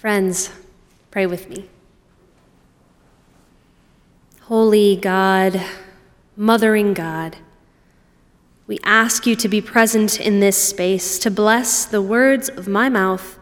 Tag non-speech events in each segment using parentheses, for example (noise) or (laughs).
Friends, pray with me. Holy God, mothering God, we ask you to be present in this space to bless the words of my mouth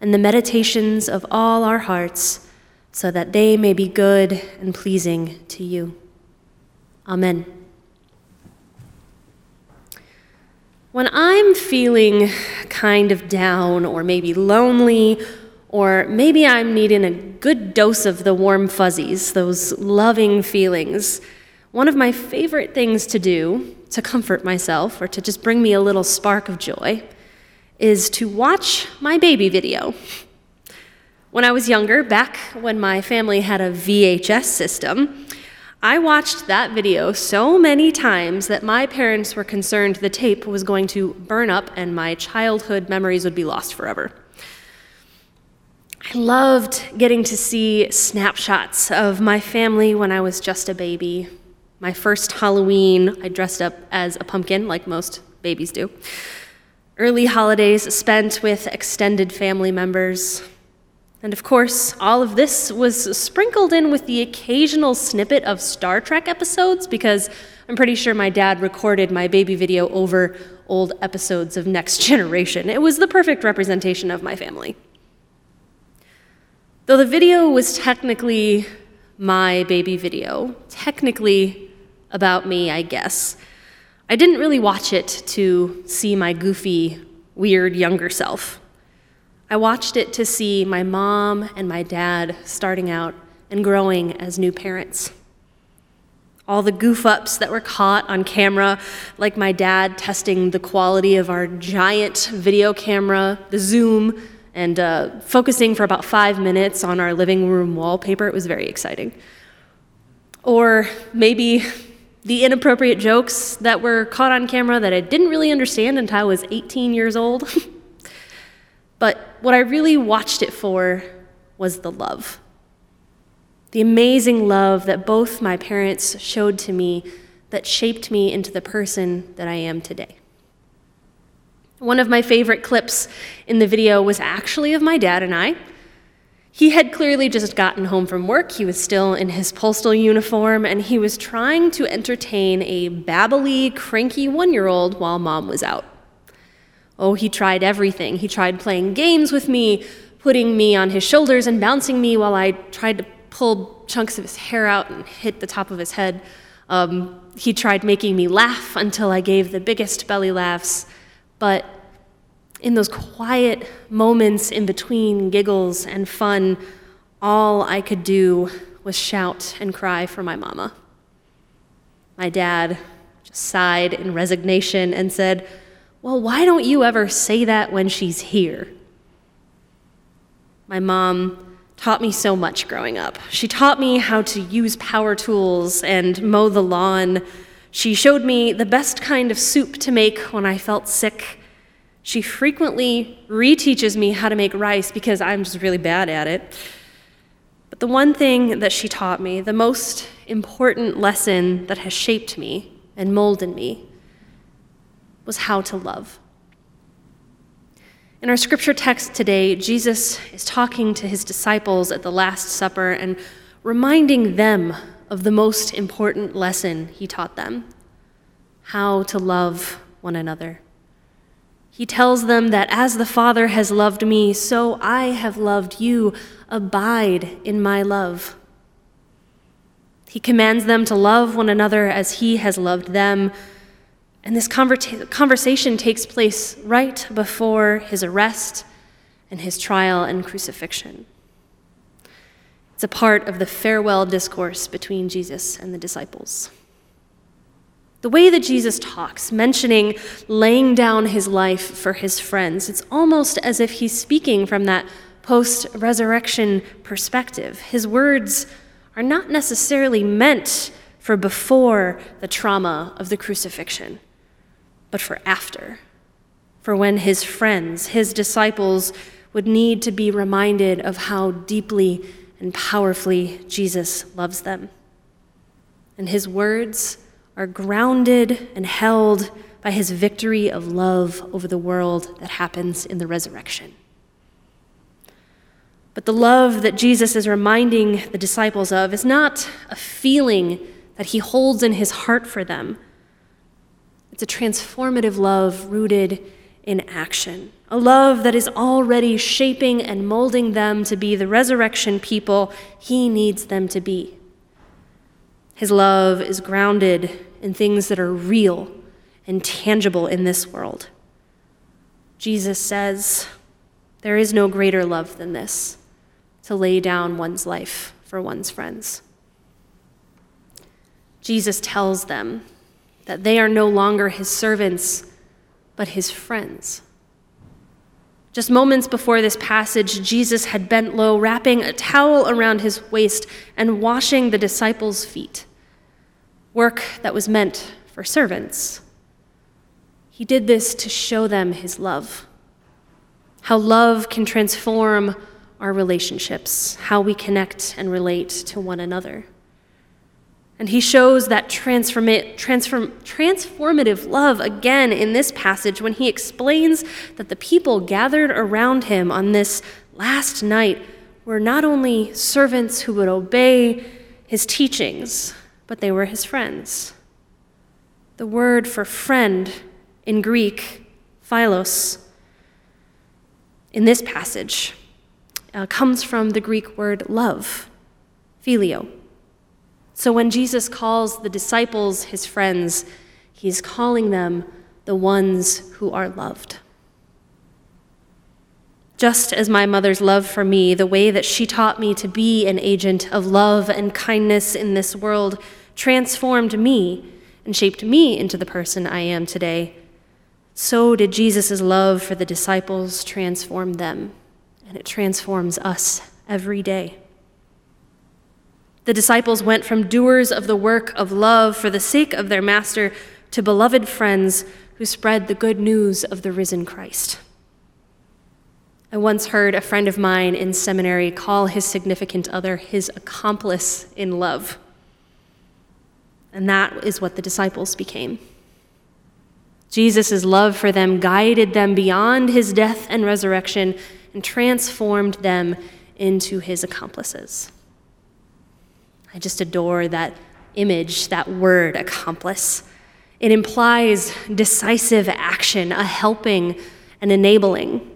and the meditations of all our hearts so that they may be good and pleasing to you. Amen. When I'm feeling kind of down or maybe lonely, or maybe I'm needing a good dose of the warm fuzzies, those loving feelings, one of my favorite things to do to comfort myself or to just bring me a little spark of joy is to watch my baby video. When I was younger, back when my family had a VHS system, I watched that video so many times that my parents were concerned the tape was going to burn up and my childhood memories would be lost forever. I loved getting to see snapshots of my family when I was just a baby. My first Halloween, I dressed up as a pumpkin, like most babies do. Early holidays spent with extended family members. And of course, all of this was sprinkled in with the occasional snippet of Star Trek episodes because I'm pretty sure my dad recorded my baby video over old episodes of Next Generation. It was the perfect representation of my family. Though the video was technically my baby video, technically about me, I guess, I didn't really watch it to see my goofy, weird younger self. I watched it to see my mom and my dad starting out and growing as new parents. All the goof ups that were caught on camera, like my dad testing the quality of our giant video camera, the zoom, and uh, focusing for about five minutes on our living room wallpaper. It was very exciting. Or maybe the inappropriate jokes that were caught on camera that I didn't really understand until I was 18 years old. (laughs) But what I really watched it for was the love. The amazing love that both my parents showed to me that shaped me into the person that I am today. One of my favorite clips in the video was actually of my dad and I. He had clearly just gotten home from work. He was still in his postal uniform, and he was trying to entertain a babbly, cranky one year old while mom was out. Oh, he tried everything. He tried playing games with me, putting me on his shoulders and bouncing me while I tried to pull chunks of his hair out and hit the top of his head. Um, he tried making me laugh until I gave the biggest belly laughs. But in those quiet moments in between giggles and fun, all I could do was shout and cry for my mama. My dad just sighed in resignation and said, well, why don't you ever say that when she's here? My mom taught me so much growing up. She taught me how to use power tools and mow the lawn. She showed me the best kind of soup to make when I felt sick. She frequently reteaches me how to make rice because I'm just really bad at it. But the one thing that she taught me, the most important lesson that has shaped me and molded me, was how to love. In our scripture text today, Jesus is talking to his disciples at the Last Supper and reminding them of the most important lesson he taught them how to love one another. He tells them that as the Father has loved me, so I have loved you. Abide in my love. He commands them to love one another as he has loved them and this conversation takes place right before his arrest and his trial and crucifixion. It's a part of the farewell discourse between Jesus and the disciples. The way that Jesus talks, mentioning laying down his life for his friends, it's almost as if he's speaking from that post resurrection perspective. His words are not necessarily meant for before the trauma of the crucifixion but for after, for when his friends, his disciples, would need to be reminded of how deeply and powerfully Jesus loves them. And his words are grounded and held by his victory of love over the world that happens in the resurrection. But the love that Jesus is reminding the disciples of is not a feeling that he holds in his heart for them. It's a transformative love rooted in action, a love that is already shaping and molding them to be the resurrection people he needs them to be. His love is grounded in things that are real and tangible in this world. Jesus says, There is no greater love than this to lay down one's life for one's friends. Jesus tells them that they are no longer his servants, but his friends. Just moments before this passage, Jesus had bent low, wrapping a towel around his waist and washing the disciples' feet. Work that was meant for servants. He did this to show them his love. How love can transform our relationships, how we connect and relate to one another. And he shows that transform, transform, transformative love again in this passage when he explains that the people gathered around him on this last night were not only servants who would obey his teachings, but they were his friends. The word for friend in Greek, philos, in this passage uh, comes from the Greek word love, phileo. So when Jesus calls the disciples his friends, he's calling them the ones who are loved. Just as my mother's love for me, the way that she taught me to be an agent of love and kindness in this world, transformed me and shaped me into the person I am today, so did Jesus' love for the disciples transform them, and it transforms us every day. The disciples went from doers of the work of love for the sake of their master to beloved friends who spread the good news of the risen Christ. I once heard a friend of mine in seminary call his significant other his accomplice in love. And that is what the disciples became. Jesus' love for them guided them beyond his death and resurrection and transformed them into his accomplices. I just adore that image, that word, accomplice. It implies decisive action, a helping and enabling.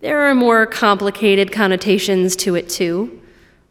There are more complicated connotations to it, too.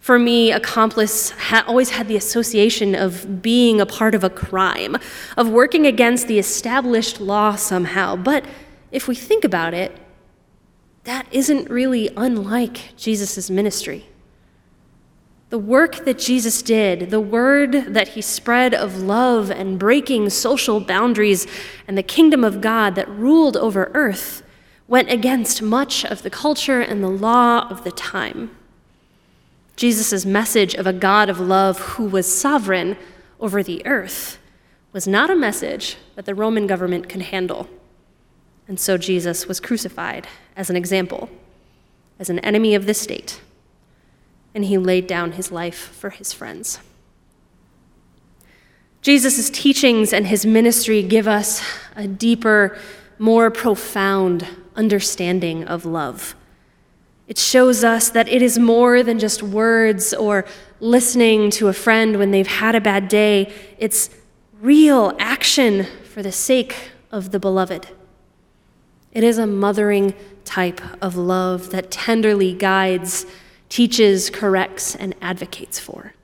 For me, accomplice ha- always had the association of being a part of a crime, of working against the established law somehow. But if we think about it, that isn't really unlike Jesus' ministry. The work that Jesus did, the word that he spread of love and breaking social boundaries and the kingdom of God that ruled over earth, went against much of the culture and the law of the time. Jesus' message of a God of love who was sovereign over the earth was not a message that the Roman government could handle. And so Jesus was crucified as an example, as an enemy of the state and he laid down his life for his friends. Jesus' teachings and his ministry give us a deeper, more profound understanding of love. It shows us that it is more than just words or listening to a friend when they've had a bad day. It's real action for the sake of the beloved. It is a mothering type of love that tenderly guides teaches, corrects, and advocates for.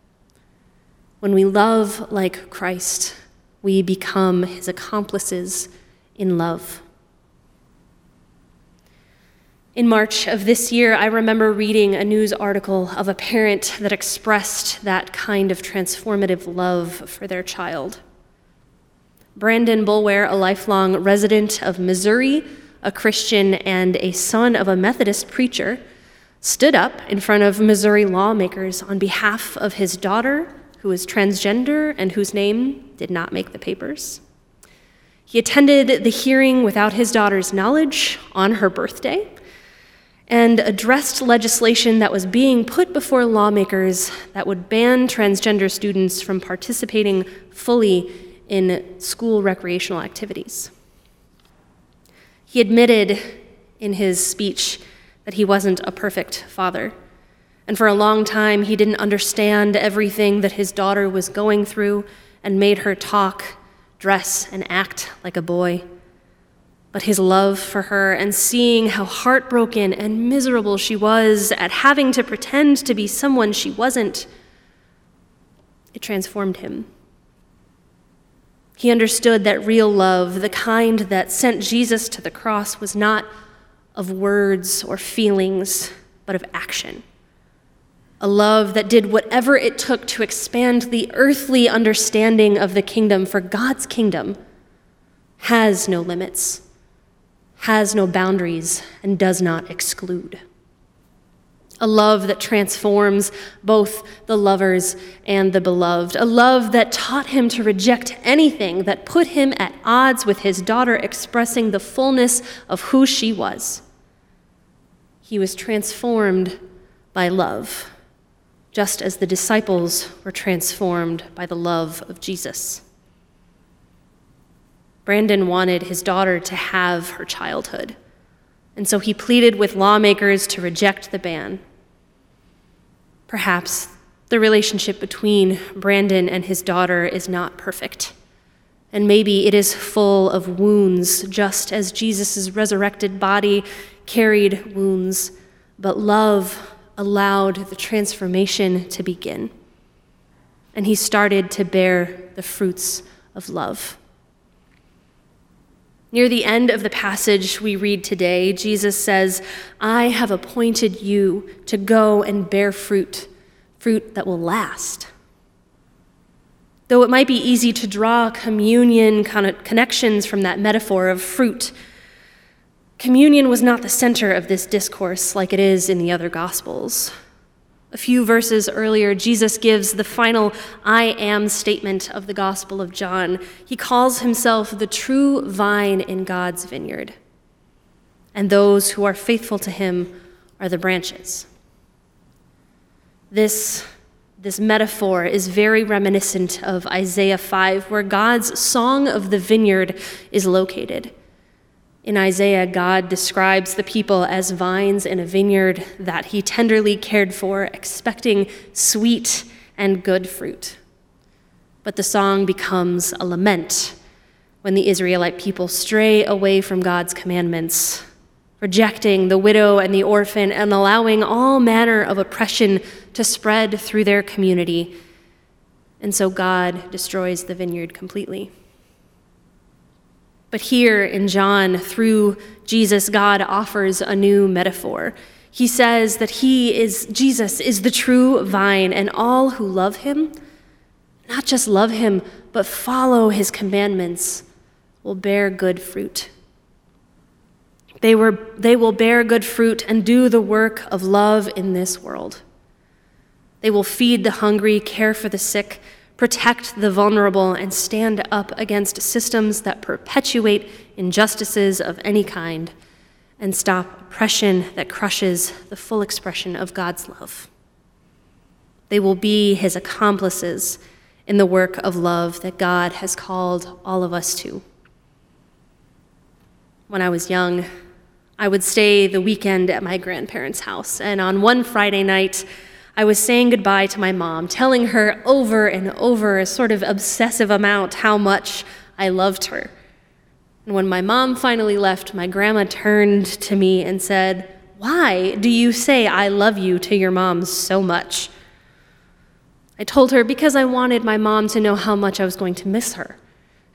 When we love like Christ, we become his accomplices in love. In March of this year, I remember reading a news article of a parent that expressed that kind of transformative love for their child. Brandon Boulware, a lifelong resident of Missouri, a Christian, and a son of a Methodist preacher, stood up in front of Missouri lawmakers on behalf of his daughter, who was transgender and whose name did not make the papers. He attended the hearing without his daughter's knowledge on her birthday and addressed legislation that was being put before lawmakers that would ban transgender students from participating fully in school recreational activities. He admitted in his speech that he wasn't a perfect father. And for a long time, he didn't understand everything that his daughter was going through and made her talk, dress, and act like a boy. But his love for her and seeing how heartbroken and miserable she was at having to pretend to be someone she wasn't, it transformed him. He understood that real love, the kind that sent Jesus to the cross, was not of words or feelings, but of action a love that did whatever it took to expand the earthly understanding of the kingdom, for God's kingdom has no limits, has no boundaries, and does not exclude. A love that transforms both the lovers and the beloved. A love that taught him to reject anything that put him at odds with his daughter, expressing the fullness of who she was. He was transformed by love just as the disciples were transformed by the love of Jesus. Brandon wanted his daughter to have her childhood, and so he pleaded with lawmakers to reject the ban. Perhaps the relationship between Brandon and his daughter is not perfect, and maybe it is full of wounds, just as Jesus' resurrected body carried wounds, but love allowed the transformation to begin. And he started to bear the fruits of love. Near the end of the passage we read today, Jesus says, I have appointed you to go and bear fruit, fruit that will last. Though it might be easy to draw communion connections from that metaphor of fruit, Communion was not the center of this discourse like it is in the other Gospels. A few verses earlier, Jesus gives the final I am statement of the Gospel of John. He calls himself the true vine in God's vineyard, and those who are faithful to him are the branches. This, this metaphor is very reminiscent of Isaiah 5, where God's song of the vineyard is located. In Isaiah, God describes the people as vines in a vineyard that he tenderly cared for, expecting sweet and good fruit. But the song becomes a lament when the Israelite people stray away from God's commandments, rejecting the widow and the orphan and allowing all manner of oppression to spread through their community. And so God destroys the vineyard completely. But here in John, through Jesus, God offers a new metaphor. He says that he is, Jesus is the true vine, and all who love him, not just love him, but follow his commandments, will bear good fruit. They, were, they will bear good fruit and do the work of love in this world. They will feed the hungry, care for the sick, protect the vulnerable, and stand up against systems that perpetuate injustices of any kind and stop oppression that crushes the full expression of God's love. They will be his accomplices in the work of love that God has called all of us to. When I was young, I would stay the weekend at my grandparents' house, and on one Friday night, I was saying goodbye to my mom, telling her over and over a sort of obsessive amount how much I loved her. And when my mom finally left, my grandma turned to me and said, Why do you say I love you to your mom so much? I told her because I wanted my mom to know how much I was going to miss her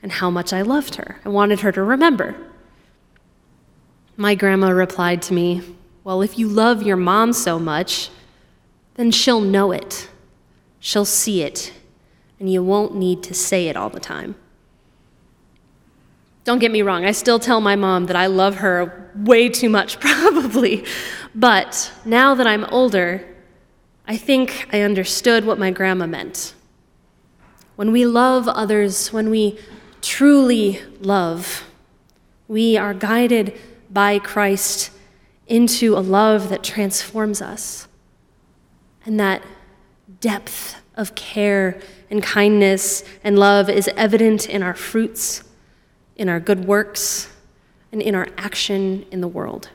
and how much I loved her. I wanted her to remember. My grandma replied to me, Well, if you love your mom so much, then she'll know it. She'll see it, and you won't need to say it all the time. Don't get me wrong, I still tell my mom that I love her way too much, (laughs) probably. But now that I'm older, I think I understood what my grandma meant. When we love others, when we truly love, we are guided by Christ into a love that transforms us. And that depth of care and kindness and love is evident in our fruits, in our good works, and in our action in the world.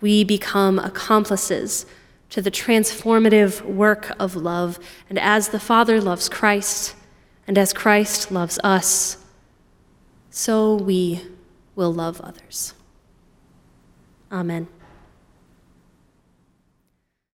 we become accomplices to the transformative work of love. And as the Father loves Christ, and as Christ loves us, so we will love others. Amen.